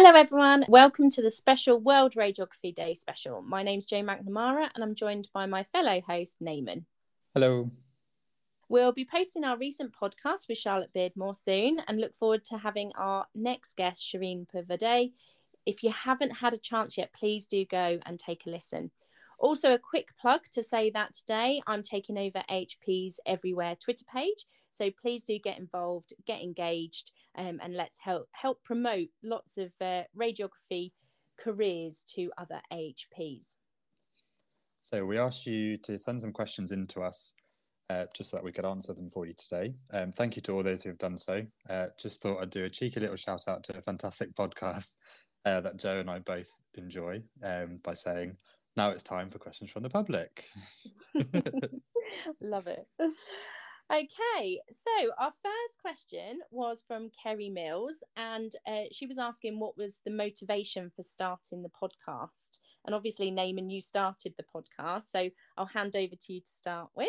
Hello, everyone. Welcome to the special World Radiography Day special. My name's Joe McNamara, and I'm joined by my fellow host, Naaman. Hello. We'll be posting our recent podcast with Charlotte Beardmore soon and look forward to having our next guest, Shireen Purvade. If you haven't had a chance yet, please do go and take a listen. Also, a quick plug to say that today I'm taking over HP's Everywhere Twitter page. So please do get involved, get engaged, um, and let's help help promote lots of uh, radiography careers to other AHPs. So we asked you to send some questions in to us uh, just so that we could answer them for you today. Um, thank you to all those who have done so. Uh, just thought I'd do a cheeky little shout out to a fantastic podcast uh, that Joe and I both enjoy um, by saying, now it's time for questions from the public. Love it. Okay, so our first question was from Kerry Mills, and uh, she was asking what was the motivation for starting the podcast. And obviously, Naaman, you started the podcast, so I'll hand over to you to start with.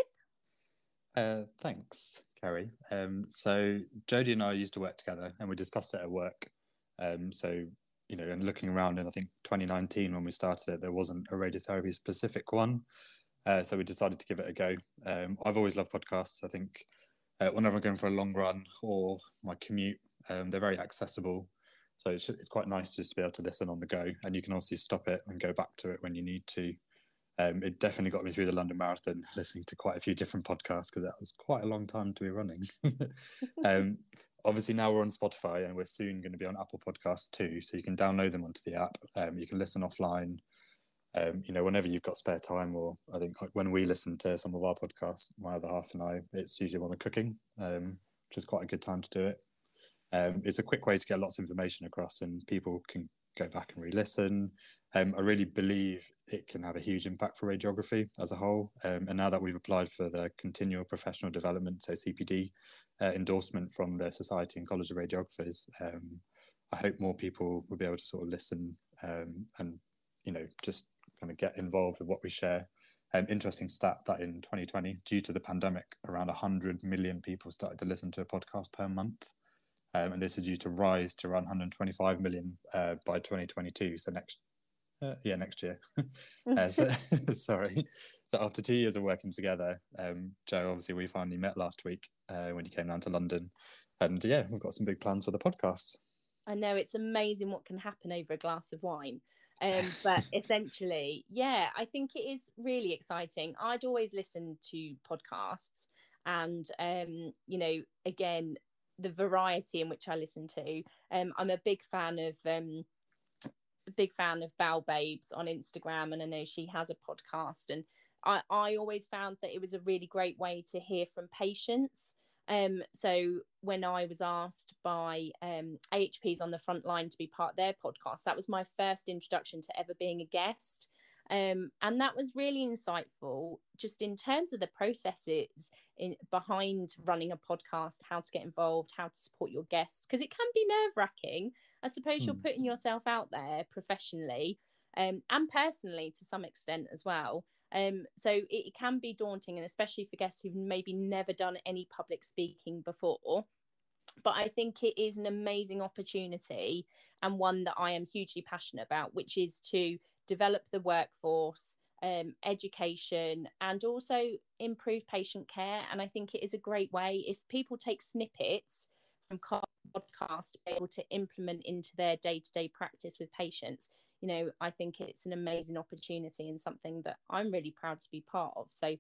Uh, thanks, Kerry. Um, so Jodie and I used to work together, and we discussed it at work. Um, so you know, and looking around and I think 2019 when we started it, there wasn't a radiotherapy specific one. Uh, so we decided to give it a go. Um, I've always loved podcasts. I think uh, whenever I'm going for a long run or my commute, um, they're very accessible. So it's, it's quite nice just to be able to listen on the go, and you can obviously stop it and go back to it when you need to. Um, it definitely got me through the London Marathon, listening to quite a few different podcasts because that was quite a long time to be running. um, obviously, now we're on Spotify and we're soon going to be on Apple Podcasts too, so you can download them onto the app. Um, you can listen offline. Um, you know, whenever you've got spare time, or I think like when we listen to some of our podcasts, my other half and I, it's usually when we're cooking, um, which is quite a good time to do it. Um, it's a quick way to get lots of information across, and people can go back and re-listen. Um, I really believe it can have a huge impact for radiography as a whole. Um, and now that we've applied for the continual professional development, so CPD uh, endorsement from the Society and College of Radiographers, um, I hope more people will be able to sort of listen and you know just kind of get involved with what we share. Um, interesting stat that in 2020, due to the pandemic, around 100 million people started to listen to a podcast per month. Um, and this is due to rise to around 125 million uh, by 2022. So next, uh, yeah, next year. uh, so, sorry. So after two years of working together, um, Joe, obviously we finally met last week uh, when you came down to London, and yeah, we've got some big plans for the podcast. I know it's amazing what can happen over a glass of wine. Um, but essentially, yeah, I think it is really exciting. I'd always listen to podcasts, and um, you know, again, the variety in which I listen to. Um, I'm a big fan of um, big fan of Bal Babes on Instagram, and I know she has a podcast. And I, I always found that it was a really great way to hear from patients. Um, so when I was asked by um, AHPs on the front line to be part of their podcast, that was my first introduction to ever being a guest. Um, and that was really insightful just in terms of the processes in behind running a podcast how to get involved how to support your guests because it can be nerve wracking i suppose mm. you're hmm. putting yourself out there professionally um, and personally to some extent as well um, so it, can be daunting and especially for guests who've maybe never done any public speaking before but I think it is an amazing opportunity and one that I am hugely passionate about, which is to develop the workforce, um, education, and also improve patient care. And I think it is a great way if people take snippets from podcast able to implement into their day-to-day practice with patients you know i think it's an amazing opportunity and something that i'm really proud to be part of. So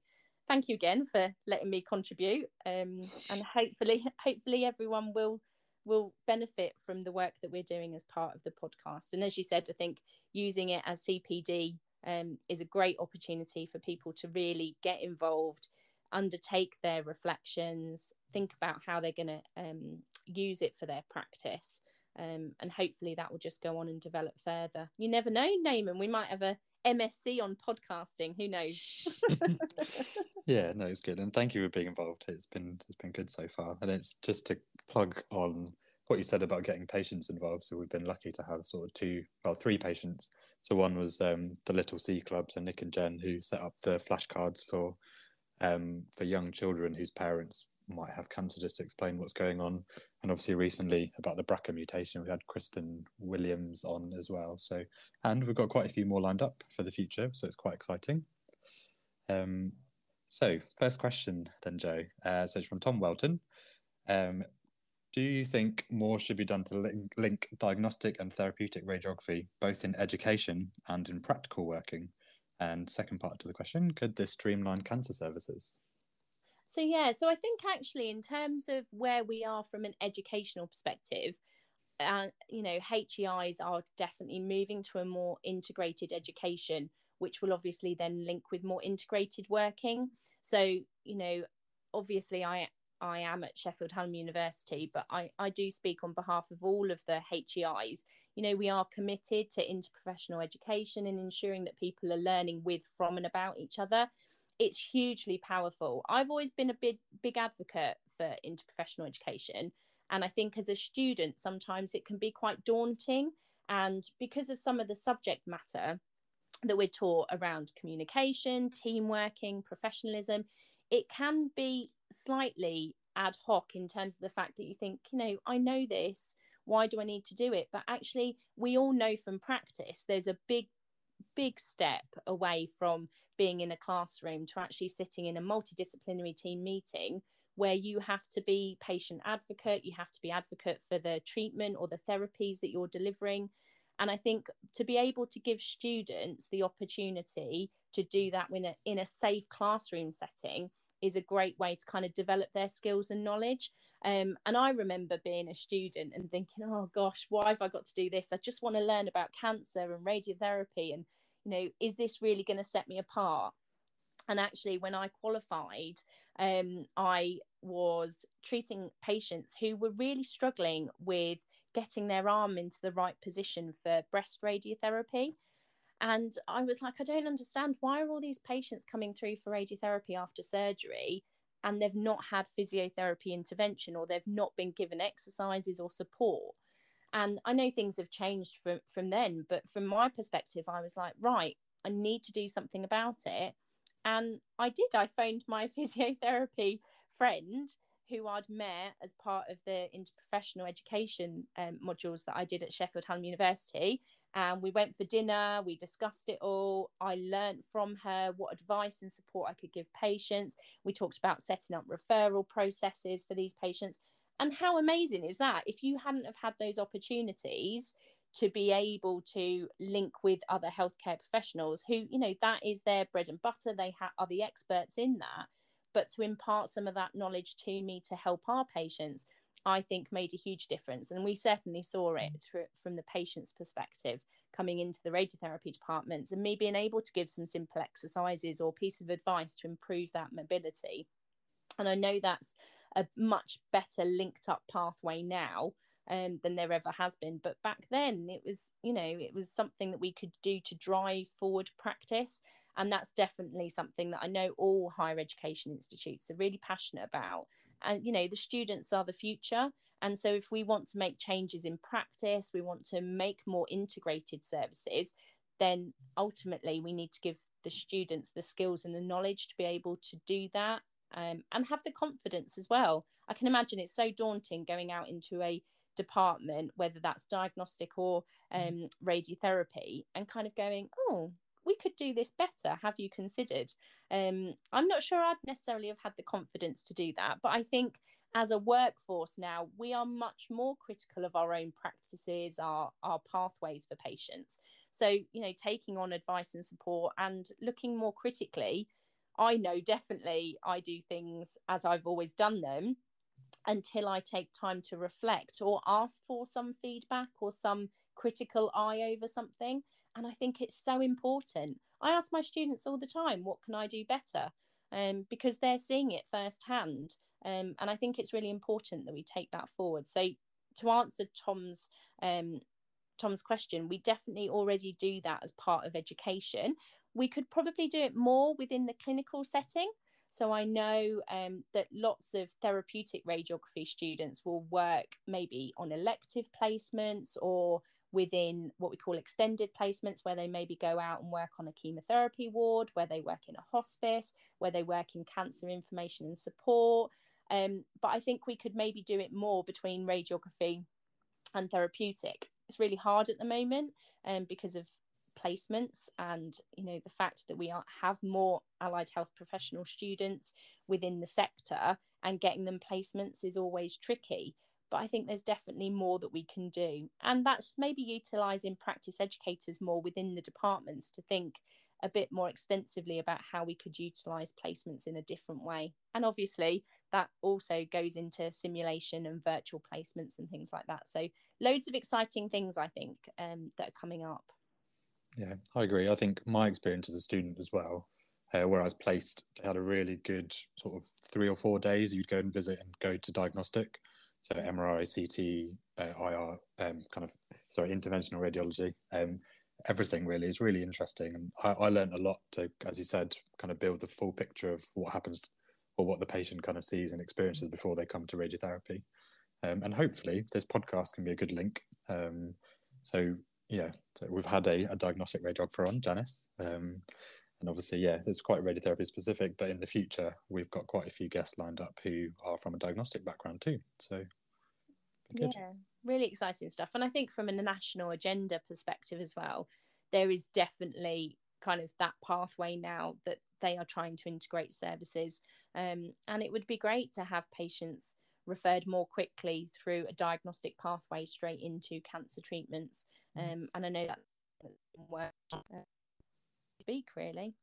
thank you again for letting me contribute um, and hopefully hopefully everyone will will benefit from the work that we're doing as part of the podcast. And as you said i think using it as cpd um, is a great opportunity for people to really get involved undertake their reflections think about how they're going to um, use it for their practice um, and hopefully that will just go on and develop further you never know Naaman we might have a MSc on podcasting. Who knows? yeah, no, it's good, and thank you for being involved. It's been it's been good so far, and it's just to plug on what you said about getting patients involved. So we've been lucky to have sort of two, well, three patients. So one was um, the Little C Club, so Nick and Jen, who set up the flashcards for um, for young children whose parents might have cancer just to explain what's going on. And obviously, recently about the BRCA mutation, we had Kristen Williams on as well. So, and we've got quite a few more lined up for the future, so it's quite exciting. Um, so, first question then, Joe. Uh, so it's from Tom Welton. Um, do you think more should be done to link, link diagnostic and therapeutic radiography, both in education and in practical working? And second part to the question, could this streamline cancer services? So, yeah, so I think actually, in terms of where we are from an educational perspective, uh, you know, HEIs are definitely moving to a more integrated education, which will obviously then link with more integrated working. So, you know, obviously, I I am at Sheffield Hallam University, but I, I do speak on behalf of all of the HEIs. You know, we are committed to interprofessional education and ensuring that people are learning with, from, and about each other. It's hugely powerful. I've always been a big, big advocate for interprofessional education. And I think as a student, sometimes it can be quite daunting. And because of some of the subject matter that we're taught around communication, team working, professionalism, it can be slightly ad hoc in terms of the fact that you think, you know, I know this, why do I need to do it? But actually, we all know from practice there's a big, big step away from being in a classroom to actually sitting in a multidisciplinary team meeting where you have to be patient advocate, you have to be advocate for the treatment or the therapies that you're delivering. And I think to be able to give students the opportunity to do that in a, in a safe classroom setting is a great way to kind of develop their skills and knowledge. Um, and I remember being a student and thinking, oh gosh, why have I got to do this? I just want to learn about cancer and radiotherapy. And, you know, is this really going to set me apart? And actually, when I qualified, um, I was treating patients who were really struggling with getting their arm into the right position for breast radiotherapy. And I was like, I don't understand. Why are all these patients coming through for radiotherapy after surgery and they've not had physiotherapy intervention or they've not been given exercises or support? And I know things have changed from, from then, but from my perspective, I was like, right, I need to do something about it. And I did. I phoned my physiotherapy friend who I'd met as part of the interprofessional education um, modules that I did at Sheffield Hallam University and we went for dinner we discussed it all i learned from her what advice and support i could give patients we talked about setting up referral processes for these patients and how amazing is that if you hadn't have had those opportunities to be able to link with other healthcare professionals who you know that is their bread and butter they ha- are the experts in that but to impart some of that knowledge to me to help our patients I think made a huge difference. And we certainly saw it mm. through, from the patient's perspective coming into the radiotherapy departments and me being able to give some simple exercises or piece of advice to improve that mobility. And I know that's a much better linked up pathway now um, than there ever has been. But back then, it was, you know, it was something that we could do to drive forward practice. And that's definitely something that I know all higher education institutes are really passionate about and you know the students are the future and so if we want to make changes in practice we want to make more integrated services then ultimately we need to give the students the skills and the knowledge to be able to do that um, and have the confidence as well i can imagine it's so daunting going out into a department whether that's diagnostic or mm. um, radiotherapy and kind of going oh we could do this better. Have you considered? Um, I'm not sure I'd necessarily have had the confidence to do that, but I think as a workforce now, we are much more critical of our own practices, our, our pathways for patients. So, you know, taking on advice and support and looking more critically, I know definitely I do things as I've always done them until I take time to reflect or ask for some feedback or some critical eye over something. And I think it's so important. I ask my students all the time, what can I do better? Um, because they're seeing it firsthand. Um, and I think it's really important that we take that forward. So to answer Tom's um, Tom's question, we definitely already do that as part of education. We could probably do it more within the clinical setting. So I know um, that lots of therapeutic radiography students will work maybe on elective placements or within what we call extended placements, where they maybe go out and work on a chemotherapy ward, where they work in a hospice, where they work in cancer information and support. Um, but I think we could maybe do it more between radiography and therapeutic. It's really hard at the moment um, because of placements and you know the fact that we are, have more allied health professional students within the sector and getting them placements is always tricky but i think there's definitely more that we can do. And that's maybe utilizing practice educators more within the departments to think a bit more extensively about how we could utilize placements in a different way. And obviously that also goes into simulation and virtual placements and things like that. So loads of exciting things i think um, that are coming up yeah, I agree. I think my experience as a student as well, uh, where I was placed, had a really good sort of three or four days. You'd go and visit and go to diagnostic, so MRI, CT, uh, IR, um, kind of sorry, interventional radiology. Um, everything really is really interesting, and I, I learned a lot to, as you said, kind of build the full picture of what happens or what the patient kind of sees and experiences before they come to radiotherapy. Um, and hopefully, this podcast can be a good link. Um, so yeah, so we've had a, a diagnostic radiographer on, Janice. Um, and obviously, yeah, it's quite radiotherapy specific, but in the future, we've got quite a few guests lined up who are from a diagnostic background too. So, yeah, really exciting stuff. And I think from a national agenda perspective as well, there is definitely kind of that pathway now that they are trying to integrate services. Um, and it would be great to have patients referred more quickly through a diagnostic pathway straight into cancer treatments. Mm. Um, and I know that work speak really.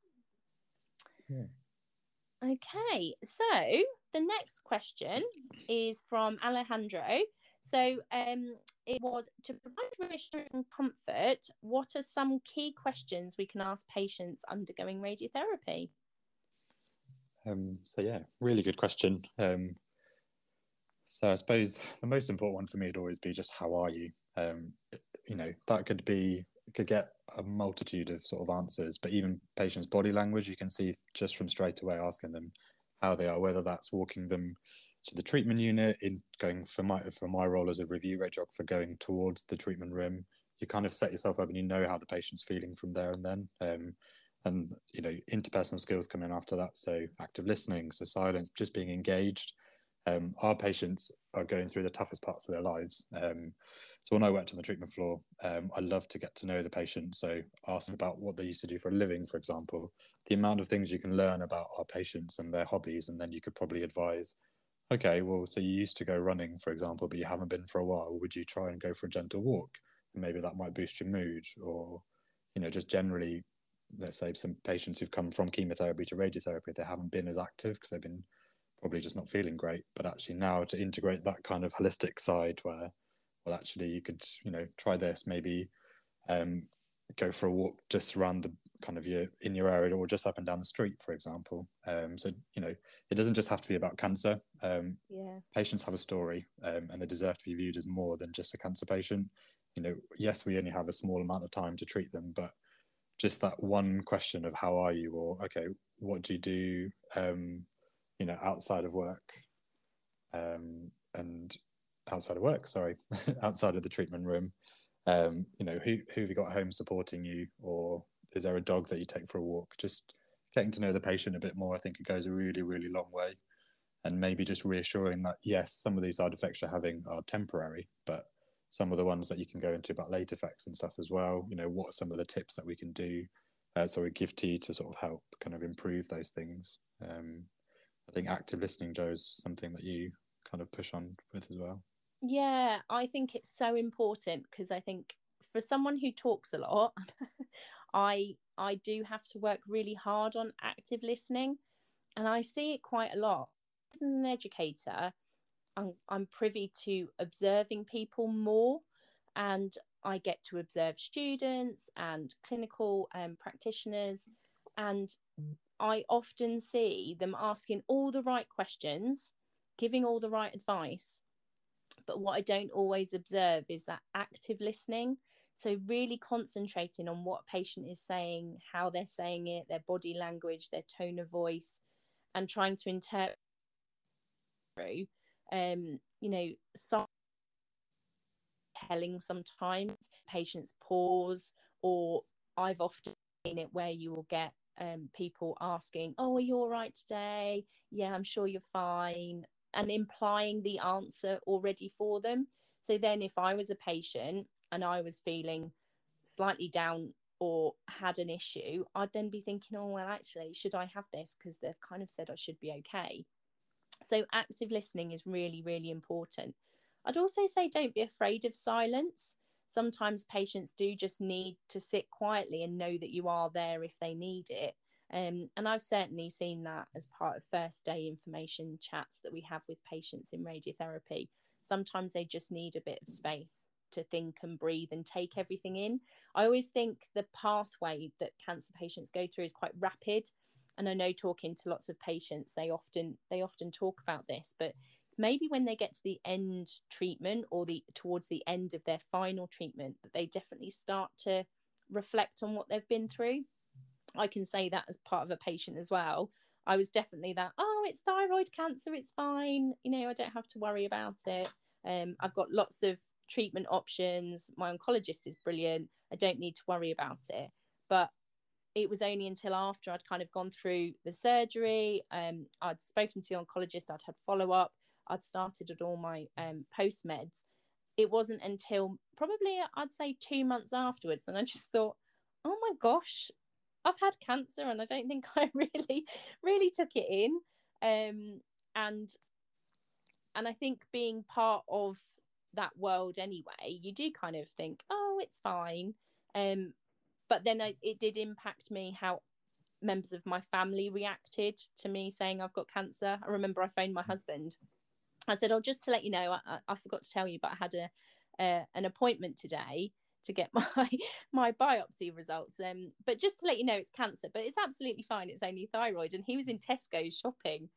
Yeah. Okay, so the next question is from Alejandro. So um, it was to provide reassurance and comfort. What are some key questions we can ask patients undergoing radiotherapy? Um, so yeah, really good question. Um, so I suppose the most important one for me would always be just how are you? Um, you know, that could be could get a multitude of sort of answers, but even patients' body language, you can see just from straight away asking them how they are, whether that's walking them to the treatment unit, in going for my for my role as a review radiographer, going towards the treatment room. You kind of set yourself up and you know how the patient's feeling from there and then. Um, and you know, interpersonal skills come in after that. So active listening, so silence, just being engaged um, our patients are going through the toughest parts of their lives. Um, so when I worked on the treatment floor, um, I love to get to know the patient. So ask about what they used to do for a living, for example, the amount of things you can learn about our patients and their hobbies, and then you could probably advise. Okay, well, so you used to go running, for example, but you haven't been for a while. Would you try and go for a gentle walk? And maybe that might boost your mood, or you know, just generally, let's say some patients who've come from chemotherapy to radiotherapy, they haven't been as active because they've been probably just not feeling great. But actually now to integrate that kind of holistic side where, well, actually you could, you know, try this, maybe um, go for a walk just around the kind of your in your area or just up and down the street, for example. Um, so you know, it doesn't just have to be about cancer. Um, yeah. Patients have a story, um, and they deserve to be viewed as more than just a cancer patient. You know, yes, we only have a small amount of time to treat them, but just that one question of how are you, or okay, what do you do? Um, you know outside of work um, and outside of work sorry outside of the treatment room um, you know who, who have you got home supporting you? Or is there a dog that you take for a walk? Just getting to know the patient a bit more i think it goes a really really long way. And maybe just reassuring that yes some of these side effects you're having are temporary but some of the ones that you can go into about late effects and stuff as well you know what are some of the tips that we can do uh, so we give to you to sort of help kind of improve those things um, I think active listening, Joe, is something that you kind of push on with as well. Yeah, I think it's so important because I think for someone who talks a lot, I I do have to work really hard on active listening, and I see it quite a lot. As an educator, I'm, I'm privy to observing people more, and I get to observe students and clinical um, practitioners, and I often see them asking all the right questions, giving all the right advice. But what I don't always observe is that active listening. So, really concentrating on what a patient is saying, how they're saying it, their body language, their tone of voice, and trying to interpret through, um, you know, some telling sometimes patients pause, or I've often seen it where you will get um, people asking, "Oh, are you all right today? Yeah, I'm sure you're fine." and implying the answer already for them. So then, if I was a patient and I was feeling slightly down or had an issue, I'd then be thinking, oh, well, actually, should I have this? Because they've kind of said I should be okay. So, active listening is really, really important. I'd also say don't be afraid of silence. Sometimes patients do just need to sit quietly and know that you are there if they need it. Um, and I've certainly seen that as part of first day information chats that we have with patients in radiotherapy. Sometimes they just need a bit of space to think and breathe and take everything in. I always think the pathway that cancer patients go through is quite rapid. And I know talking to lots of patients, they often they often talk about this, but maybe when they get to the end treatment or the towards the end of their final treatment that they definitely start to reflect on what they've been through. I can say that as part of a patient as well. I was definitely that, oh, it's thyroid cancer, it's fine. You know, I don't have to worry about it. Um, I've got lots of treatment options. My oncologist is brilliant. I don't need to worry about it. But it was only until after I'd kind of gone through the surgery, um, I'd spoken to the oncologist, I'd had follow up, I'd started at all my um, post meds. It wasn't until probably I'd say two months afterwards, and I just thought, oh my gosh, I've had cancer, and I don't think I really, really took it in. Um, and and I think being part of that world anyway, you do kind of think, oh, it's fine. Um, but then I, it did impact me how members of my family reacted to me saying I've got cancer. I remember I phoned my husband. I said, "Oh, just to let you know, I, I forgot to tell you, but I had a an appointment today to get my my biopsy results. Um, but just to let you know, it's cancer, but it's absolutely fine. It's only thyroid." And he was in Tesco's shopping,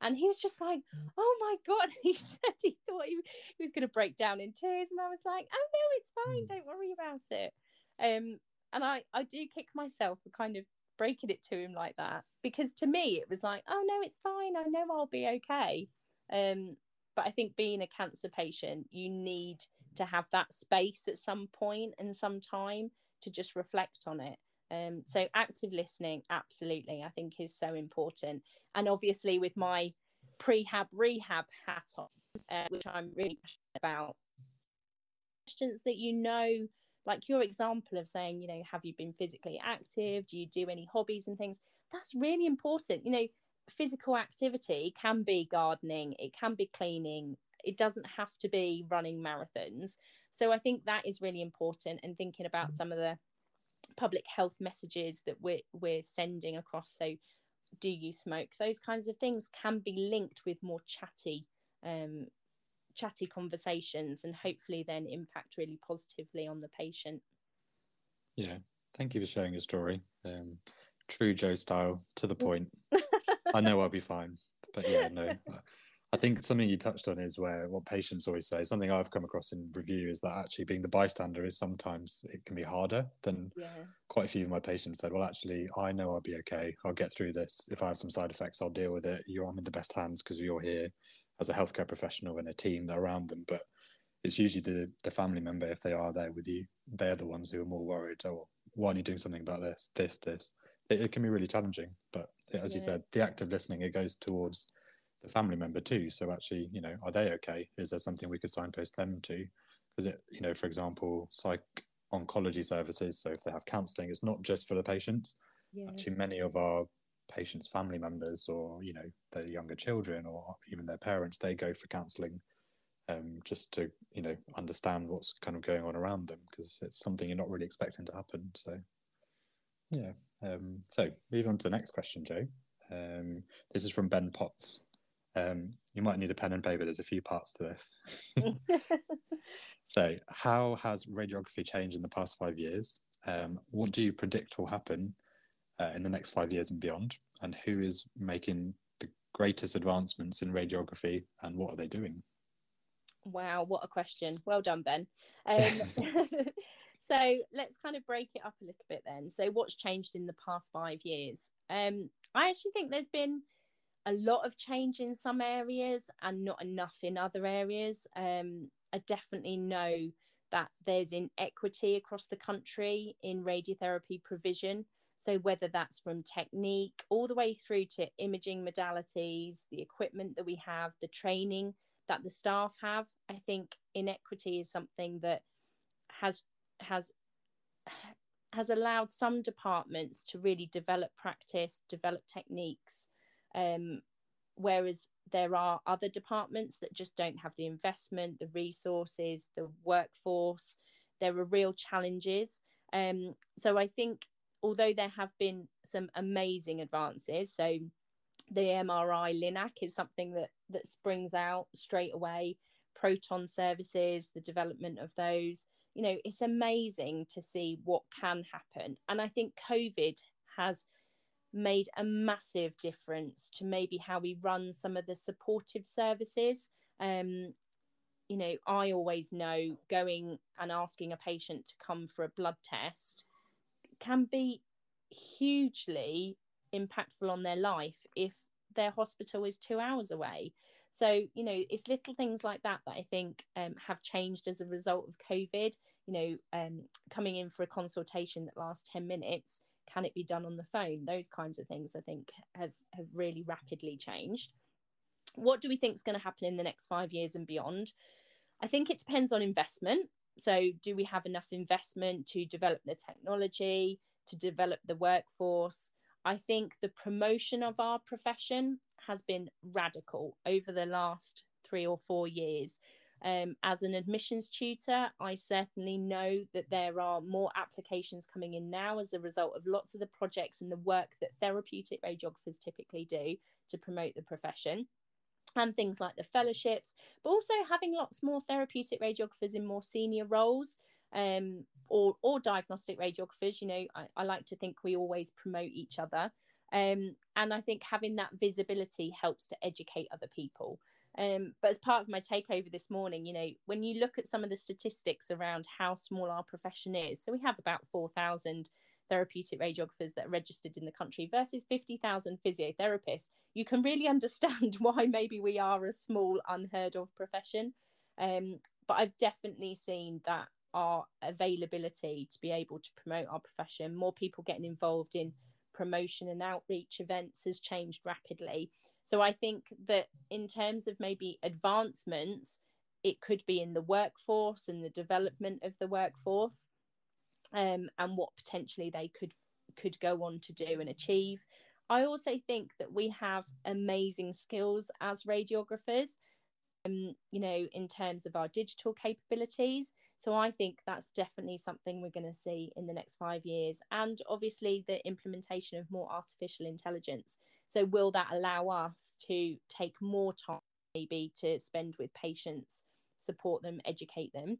and he was just like, mm. "Oh my god!" He said he thought he, he was going to break down in tears, and I was like, "Oh no, it's fine. Mm. Don't worry about it." Um, and I I do kick myself for kind of breaking it to him like that because to me it was like, "Oh no, it's fine. I know I'll be okay." Um, but I think being a cancer patient, you need to have that space at some point and some time to just reflect on it. Um, so active listening, absolutely, I think is so important. And obviously, with my prehab rehab hat on, uh, which I'm really passionate about, questions that you know, like your example of saying, you know, have you been physically active? Do you do any hobbies and things? That's really important. You know, physical activity can be gardening, it can be cleaning, it doesn't have to be running marathons. So I think that is really important and thinking about some of the public health messages that we're we're sending across. So do you smoke? Those kinds of things can be linked with more chatty um chatty conversations and hopefully then impact really positively on the patient. Yeah, thank you for sharing your story. Um, true Joe style, to the point. I know I'll be fine, but yeah, no. I think something you touched on is where what patients always say. Something I've come across in review is that actually being the bystander is sometimes it can be harder than yeah. quite a few of my patients said. Well, actually, I know I'll be okay. I'll get through this. If I have some side effects, I'll deal with it. You're I'm in the best hands because you're here as a healthcare professional and a team that around them. But it's usually the the family member if they are there with you. They're the ones who are more worried. Oh, why aren't you doing something about this? This, this. It, it can be really challenging. But as yeah. you said, the active listening it goes towards the family member too. So actually, you know, are they okay? Is there something we could signpost them to? Because it, you know, for example, psych oncology services. So if they have counselling, it's not just for the patients. Yeah. Actually, many of our patients' family members, or you know, their younger children, or even their parents, they go for counselling um, just to you know understand what's kind of going on around them because it's something you're not really expecting to happen. So yeah. Um, so moving on to the next question, Joe. Um, this is from Ben Potts. Um, you might need a pen and paper. There's a few parts to this. so, how has radiography changed in the past five years? Um, what do you predict will happen uh, in the next five years and beyond? And who is making the greatest advancements in radiography and what are they doing? Wow, what a question. Well done, Ben. So let's kind of break it up a little bit then. So, what's changed in the past five years? Um, I actually think there's been a lot of change in some areas and not enough in other areas. Um, I definitely know that there's inequity across the country in radiotherapy provision. So, whether that's from technique all the way through to imaging modalities, the equipment that we have, the training that the staff have, I think inequity is something that has has has allowed some departments to really develop practice, develop techniques, um, whereas there are other departments that just don't have the investment, the resources, the workforce. There are real challenges. Um, so I think although there have been some amazing advances, so the MRI LINAC is something that that springs out straight away. Proton services, the development of those, you know, it's amazing to see what can happen. And I think COVID has made a massive difference to maybe how we run some of the supportive services. Um, you know, I always know going and asking a patient to come for a blood test can be hugely impactful on their life if their hospital is two hours away. So, you know, it's little things like that that I think um, have changed as a result of COVID. You know, um, coming in for a consultation that lasts 10 minutes can it be done on the phone? Those kinds of things i think have have really rapidly changed. What do we think is going to happen in the next five years and beyond? I think it depends on investment. So do we have enough investment to develop the technology to develop the workforce? I think the promotion of our profession has been radical over the last three or four years um, as an admissions tutor, I certainly know that there are more applications coming in now as a result of lots of the projects and the work that therapeutic radiographers typically do to promote the profession. And things like the fellowships, but also having lots more therapeutic radiographers in more senior roles um, or, or diagnostic radiographers. You know, I, I like to think we always promote each other. Um, and I think having that visibility helps to educate other people. Um, but as part of my takeover this morning, you know, when you look at some of the statistics around how small our profession is, so we have about 4,000 therapeutic radiographers that are registered in the country versus 50,000 physiotherapists, you can really understand why maybe we are a small, unheard of profession. Um, but I've definitely seen that our availability to be able to promote our profession, more people getting involved in promotion and outreach events has changed rapidly. So I think that in terms of maybe advancements, it could be in the workforce and the development of the workforce, um, and what potentially they could could go on to do and achieve. I also think that we have amazing skills as radiographers, um, you know, in terms of our digital capabilities. So I think that's definitely something we're going to see in the next five years. And obviously, the implementation of more artificial intelligence. So, will that allow us to take more time, maybe, to spend with patients, support them, educate them?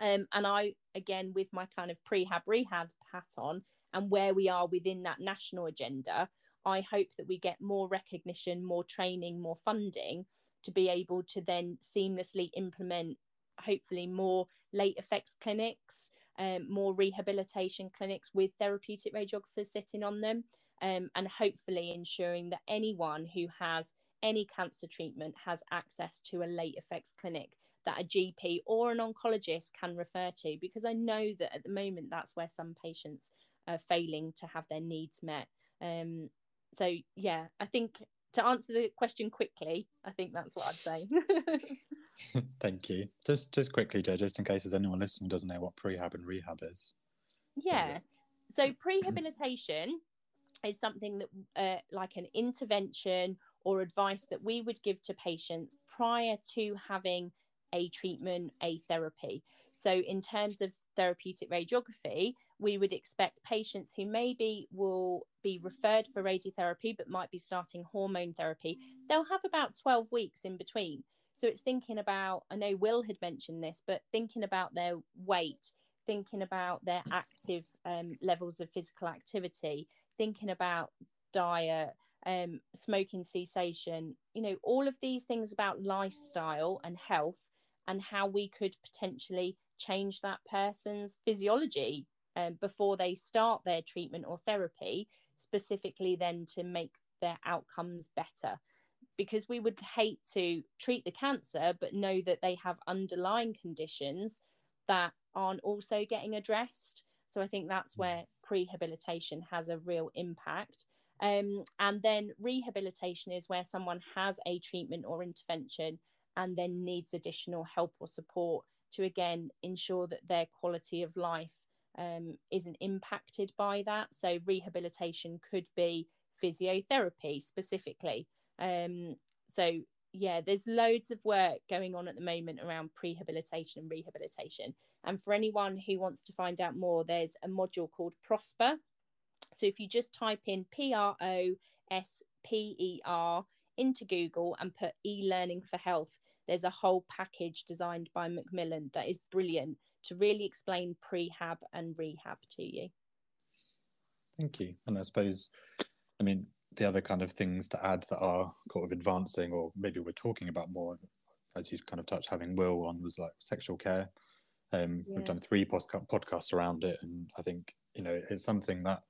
Um, and I, again, with my kind of prehab rehab hat on and where we are within that national agenda, I hope that we get more recognition, more training, more funding to be able to then seamlessly implement hopefully more late effects clinics, um, more rehabilitation clinics with therapeutic radiographers sitting on them, um, and hopefully ensuring that anyone who has any cancer treatment has access to a late effects clinic that a GP or an oncologist can refer to because I know that at the moment that's where some patients are failing to have their needs met. Um, so yeah, I think to answer the question quickly, I think that's what I'd say. Thank you. Just just quickly, Joe, just in case there's anyone listening who doesn't know what prehab and rehab is. Yeah. So prehabilitation is something that uh, like an intervention or advice that we would give to patients prior to having a treatment, a therapy. So, in terms of therapeutic radiography, we would expect patients who maybe will be referred for radiotherapy but might be starting hormone therapy, they'll have about 12 weeks in between. So, it's thinking about, I know Will had mentioned this, but thinking about their weight, thinking about their active um, levels of physical activity, thinking about diet, um, smoking cessation, you know, all of these things about lifestyle and health and how we could potentially change that person's physiology um, before they start their treatment or therapy, specifically then to make their outcomes better. Because we would hate to treat the cancer, but know that they have underlying conditions that aren't also getting addressed. So I think that's where prehabilitation has a real impact. Um, and then rehabilitation is where someone has a treatment or intervention and then needs additional help or support to again ensure that their quality of life um, isn't impacted by that. So, rehabilitation could be physiotherapy specifically. Um, so, yeah, there's loads of work going on at the moment around prehabilitation and rehabilitation. And for anyone who wants to find out more, there's a module called Prosper. So, if you just type in P R O S P E R into Google and put e learning for health, there's a whole package designed by Macmillan that is brilliant to really explain prehab and rehab to you. Thank you. And I suppose, I mean, the other kind of things to add that are kind of advancing, or maybe we're talking about more, as you kind of touched, having Will on was like sexual care. Um, yeah. We've done three podcasts around it, and I think you know it's something that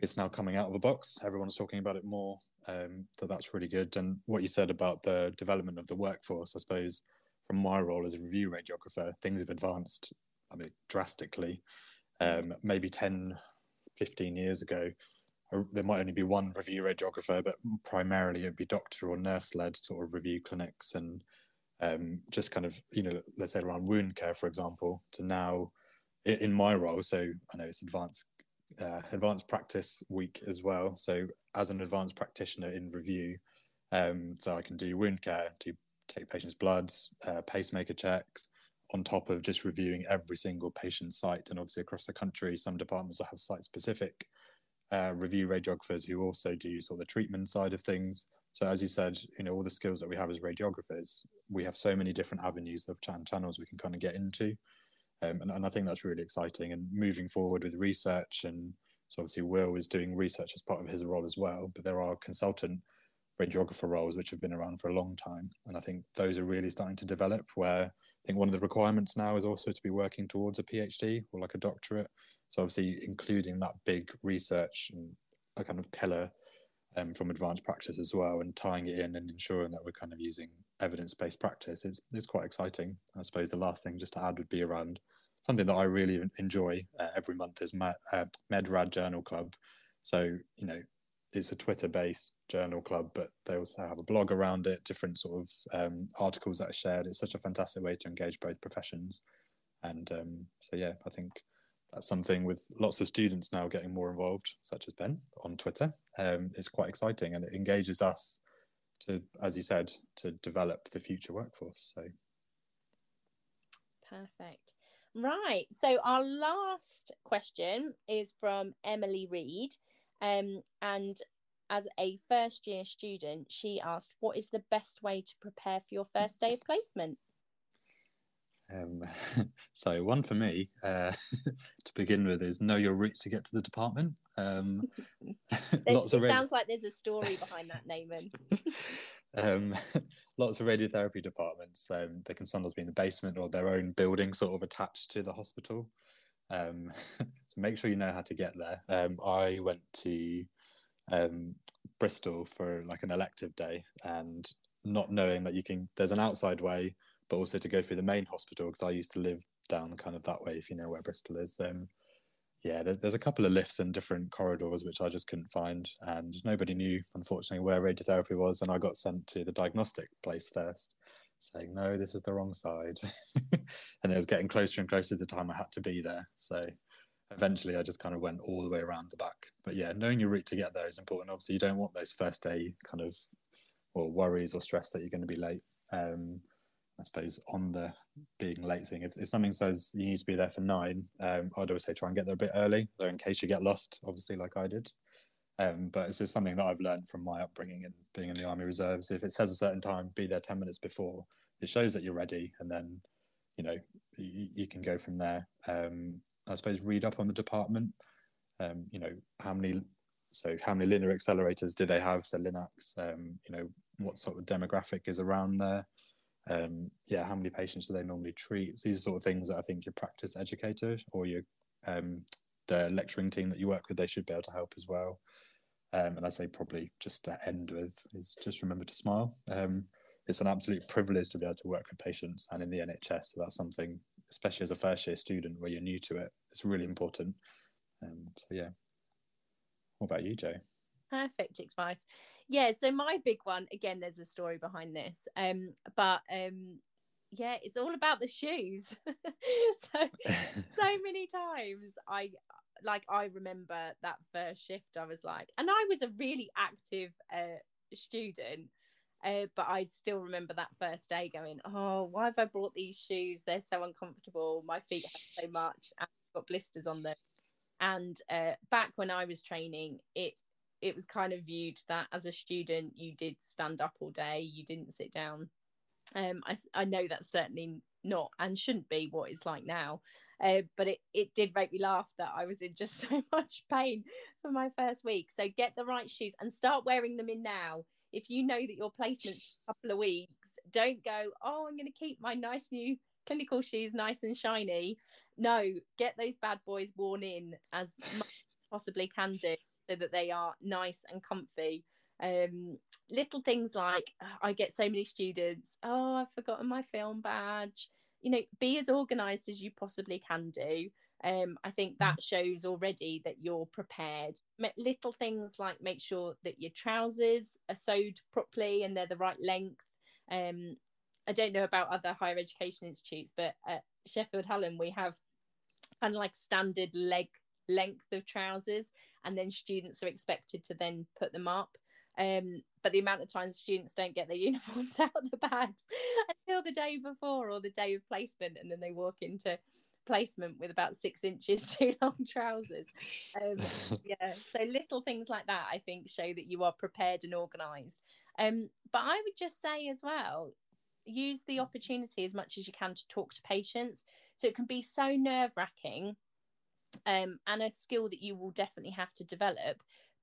it's now coming out of the box. Everyone's talking about it more um, so that's really good. And what you said about the development of the workforce, I suppose, from my role as a review radiographer, things have advanced, I mean, drastically. Um, maybe 10, 15 years ago, there might only be one review radiographer, but primarily it'd be doctor or nurse led sort of review clinics and um, just kind of, you know, let's say around wound care, for example, to now in my role. So I know it's advanced uh, advanced practice week as well. So as an advanced practitioner in review, um, so I can do wound care, do take patients' bloods, uh, pacemaker checks, on top of just reviewing every single patient site. And obviously across the country, some departments will have site-specific uh, review radiographers who also do sort of the treatment side of things. So as you said, you know, all the skills that we have as radiographers, we have so many different avenues of channels we can kind of get into. Um, and, and I think that's really exciting. And moving forward with research, and so obviously Will is doing research as part of his role as well, but there are consultant radiographer roles which have been around for a long time. And I think those are really starting to develop where I think one of the requirements now is also to be working towards a PhD or like a doctorate. So obviously including that big research and a kind of pillar um, from advanced practice as well and tying it in and ensuring that we're kind of using evidence-based practice is, is quite exciting. I suppose the last thing just to add would be around something that I really enjoy uh, every month is Med, uh, MedRad Journal Club. So, you know, it's a Twitter-based journal club, but they also have a blog around it, different sort of um, articles that are shared. It's such a fantastic way to engage both professions. And um, so, yeah, I think that's something with lots of students now getting more involved, such as Ben on Twitter. Um, it's quite exciting and it engages us to, as you said, to develop the future workforce. So perfect. Right. So our last question is from Emily Reed. Um, and as a first year student, she asked, What is the best way to prepare for your first day of placement? Um, so one for me uh, to begin with is know your routes to get to the department. Um, lots of it sounds like there's a story behind that, Naaman. um, lots of radiotherapy departments. Um, they can sometimes be in the basement or their own building, sort of attached to the hospital. Um, so make sure you know how to get there. Um, I went to Bristol for like an elective day, and not knowing that you can, there's an outside way but also to go through the main hospital because I used to live down kind of that way, if you know where Bristol is. Um, yeah, there, there's a couple of lifts and different corridors which I just couldn't find, and nobody knew, unfortunately, where radiotherapy was. And I got sent to the diagnostic place first, saying, "No, this is the wrong side," and it was getting closer and closer to the time I had to be there. So eventually, I just kind of went all the way around the back. But yeah, knowing your route to get there is important. Obviously, you don't want those first day kind of or worries or stress that you're going to be late. Um, I suppose, on the being late thing. If, if something says you need to be there for nine, um, I'd always say try and get there a bit early, though, in case you get lost, obviously, like I did. Um, but it's just something that I've learned from my upbringing and being in the Army Reserves. If it says a certain time, be there 10 minutes before, it shows that you're ready. And then, you know, you, you can go from there. Um, I suppose read up on the department. Um, you know, how many, so how many linear accelerators do they have? So Linacs, um, you know, what sort of demographic is around there? Um, yeah, how many patients do they normally treat? So these are sort of things that I think your practice educator or your um, the lecturing team that you work with, they should be able to help as well. Um, and I say probably just to end with is just remember to smile. Um, it's an absolute privilege to be able to work with patients and in the NHS. So that's something, especially as a first year student where you're new to it, it's really important. Um, so yeah. What about you, Joe? Perfect advice. Yeah, so my big one again. There's a story behind this, um, but um, yeah, it's all about the shoes. so so many times I like I remember that first shift. I was like, and I was a really active uh, student. Uh, but I still remember that first day going, Oh, why have I brought these shoes? They're so uncomfortable. My feet hurt so much. I've got blisters on them. And uh, back when I was training, it it was kind of viewed that as a student you did stand up all day, you didn't sit down. Um, I, I know that's certainly not and shouldn't be what it's like now. Uh, but it, it did make me laugh that I was in just so much pain for my first week. So get the right shoes and start wearing them in now. If you know that your placement's a couple of weeks, don't go, oh, I'm going to keep my nice new clinical shoes nice and shiny. No, get those bad boys worn in as much as possibly can do so that they are nice and comfy. Um, little things like I get so many students, oh, I've forgotten my film badge. You know, be as organized as you possibly can do. Um, I think that shows already that you're prepared. Little things like make sure that your trousers are sewed properly and they're the right length. Um, I don't know about other higher education institutes, but at Sheffield Hallam we have kind of like standard leg length of trousers and then students are expected to then put them up. Um, but the amount of times students don't get their uniforms out of the bags until the day before or the day of placement and then they walk into placement with about six inches too long trousers. Um, yeah so little things like that i think show that you are prepared and organized. Um, but i would just say as well use the opportunity as much as you can to talk to patients. So it can be so nerve wracking um, and a skill that you will definitely have to develop.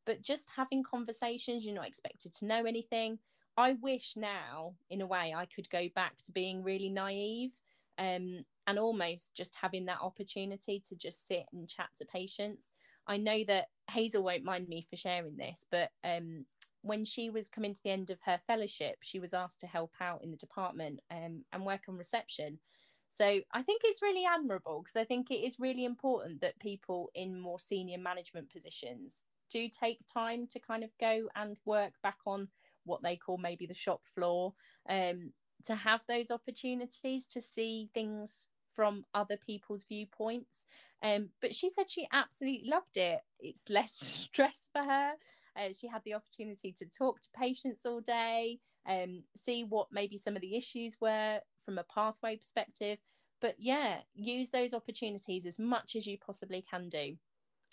But just having conversations, you're not expected to know anything. I wish now, in a way, I could go back to being really naive um, and almost just having that opportunity to just sit and chat to patients. I know that Hazel won't mind me for sharing this, but um, when she was coming to the end of her fellowship, she was asked to help out in the department um, and work on reception. So I think it's really admirable because I think it is really important that people in more senior management positions do take time to kind of go and work back on what they call maybe the shop floor, um, to have those opportunities to see things from other people's viewpoints. Um, but she said she absolutely loved it. It's less stress for her. Uh, she had the opportunity to talk to patients all day, um, see what maybe some of the issues were from a pathway perspective. But yeah, use those opportunities as much as you possibly can do.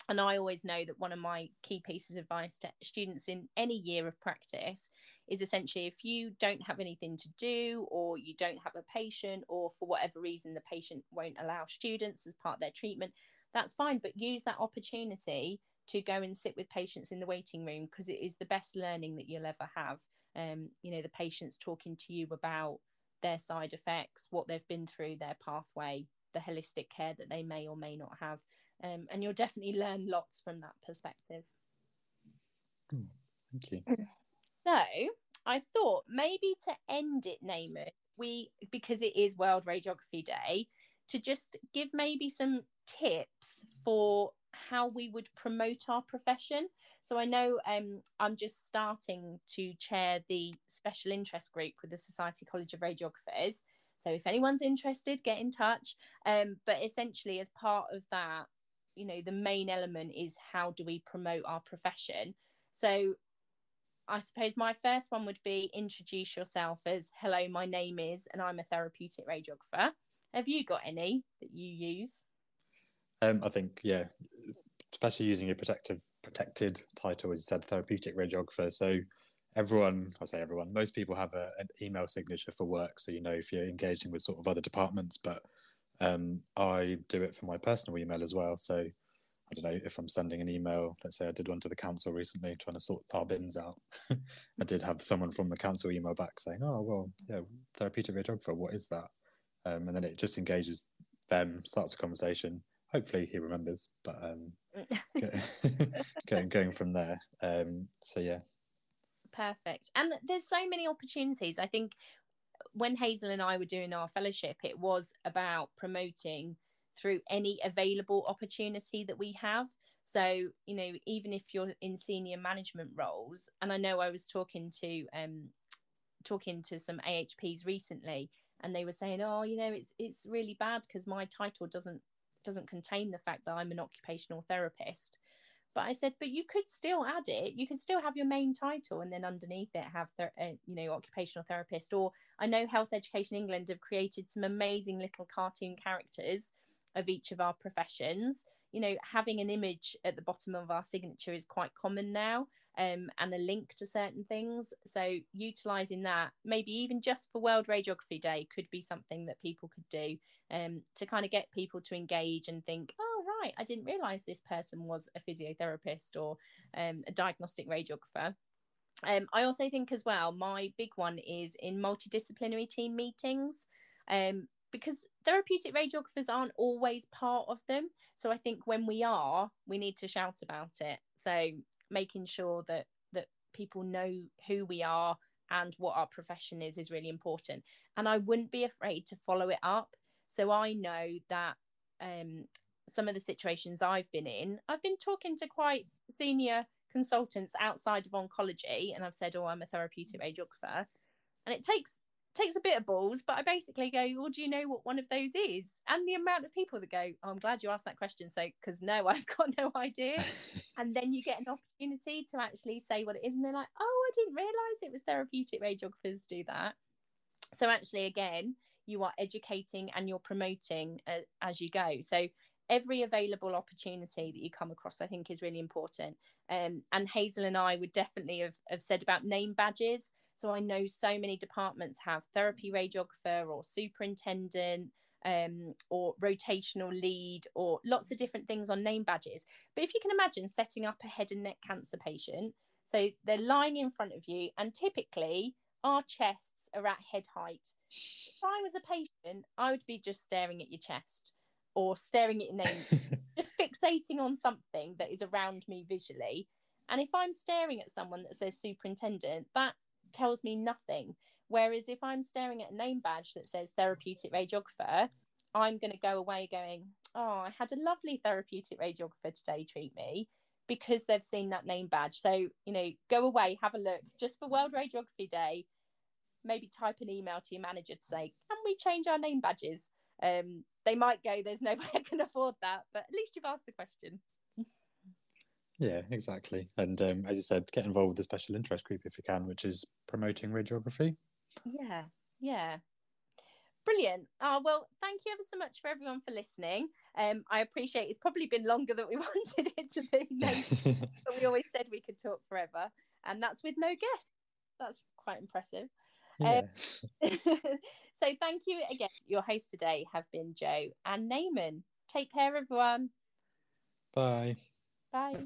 And I always know that one of my key pieces of advice to students in any year of practice is essentially if you don't have anything to do, or you don't have a patient, or for whatever reason the patient won't allow students as part of their treatment, that's fine. But use that opportunity to go and sit with patients in the waiting room because it is the best learning that you'll ever have. Um, you know, the patients talking to you about their side effects, what they've been through, their pathway, the holistic care that they may or may not have. Um, and you'll definitely learn lots from that perspective. Hmm, thank you. So I thought maybe to end it, Naeem, we because it is World Radiography Day, to just give maybe some tips for how we would promote our profession. So I know um, I'm just starting to chair the special interest group with the Society College of Radiographers. So if anyone's interested, get in touch. Um, but essentially, as part of that, you know, the main element is how do we promote our profession? So I suppose my first one would be introduce yourself as hello, my name is, and I'm a therapeutic radiographer. Have you got any that you use? Um, I think, yeah, especially using your protective protected title, as you said, therapeutic radiographer. So everyone, I say everyone, most people have a, an email signature for work, so you know if you're engaging with sort of other departments. But um, I do it for my personal email as well. So I don't know if I'm sending an email. Let's say I did one to the council recently, trying to sort our bins out. I did have someone from the council email back saying, "Oh well, yeah, therapeutic radiographer. What is that?" Um, and then it just engages them, starts a conversation hopefully he remembers. But um, going going from there. Um, so yeah, perfect. And there's so many opportunities. I think when Hazel and I were doing our fellowship, it was about promoting through any available opportunity that we have. So, you know, even if you're in senior management roles, and I know I was talking to um talking to some AHPs recently, and they were saying, "Oh, you know, it's it's really bad because my title doesn't doesn't contain the fact that I'm an occupational therapist." But I said, "But you could still add it. You can still have your main title, and then underneath it have the uh, you know occupational therapist." Or I know Health Education England have created some amazing little cartoon characters of each of our professions you know having an image at the bottom of our signature is quite common now um, and a link to certain things so utilizing that maybe even just for world radiography day could be something that people could do um, to kind of get people to engage and think oh right i didn't realize this person was a physiotherapist or um, a diagnostic radiographer um, I also think as well, my big one is in multidisciplinary team meetings. Um, because therapeutic radiographers aren't always part of them. So I think when we are, we need to shout about it. So making sure that that people know who we are and what our profession is is really important. And I wouldn't be afraid to follow it up. So I know that um, some of the situations I've been in, I've been talking to quite senior consultants outside of oncology, and I've said, "Oh, I'm a therapeutic radiographer," and it takes takes a bit of balls, but I basically go, well, do you know what one of those is? And the amount of people that go, oh, I'm glad you asked that question. So, because no, I've got no idea. and then you get an opportunity to actually say what it is. And they're like, oh, I didn't realize it was therapeutic radiographers do that. So, actually, again, you are educating and you're promoting uh, as you go. So, every available opportunity that you come across, I think, is really important. Um, and Hazel and I would definitely have, have said about name badges. So I know so many departments have therapy radiographer or superintendent um, or rotational lead or lots of different things on name badges. But if you can imagine setting up a head and neck cancer patient, so they're lying in front of you, and typically our chests are at head height. If I was a patient, I would be just staring at your chest or staring at your name, just fixating on something that is around me visually. And if I'm staring at someone that says superintendent, that tells me nothing. Whereas if I'm staring at a name badge that says therapeutic radiographer, I'm going to go away going, oh, I had a lovely therapeutic radiographer today treat me because they've seen that name badge. So, you know, go away, have a look just for World Radiography Day. Maybe type an email to your manager to say, can we change our name badges? Um, they might go, there's no way I can afford that, but at least you've asked the question. Yeah, exactly. And um, as you said, get involved with the special interest group if you can, which is promoting radiography. Yeah, yeah. Brilliant. Oh, well, thank you ever so much for everyone for listening. Um, I appreciate it's probably been longer than we wanted it to be, but we always said we could talk forever, and that's with no guest. That's quite impressive. Yeah. Um, so, thank you again. Your hosts today have been Joe and Naaman. Take care, everyone. Bye. Bye.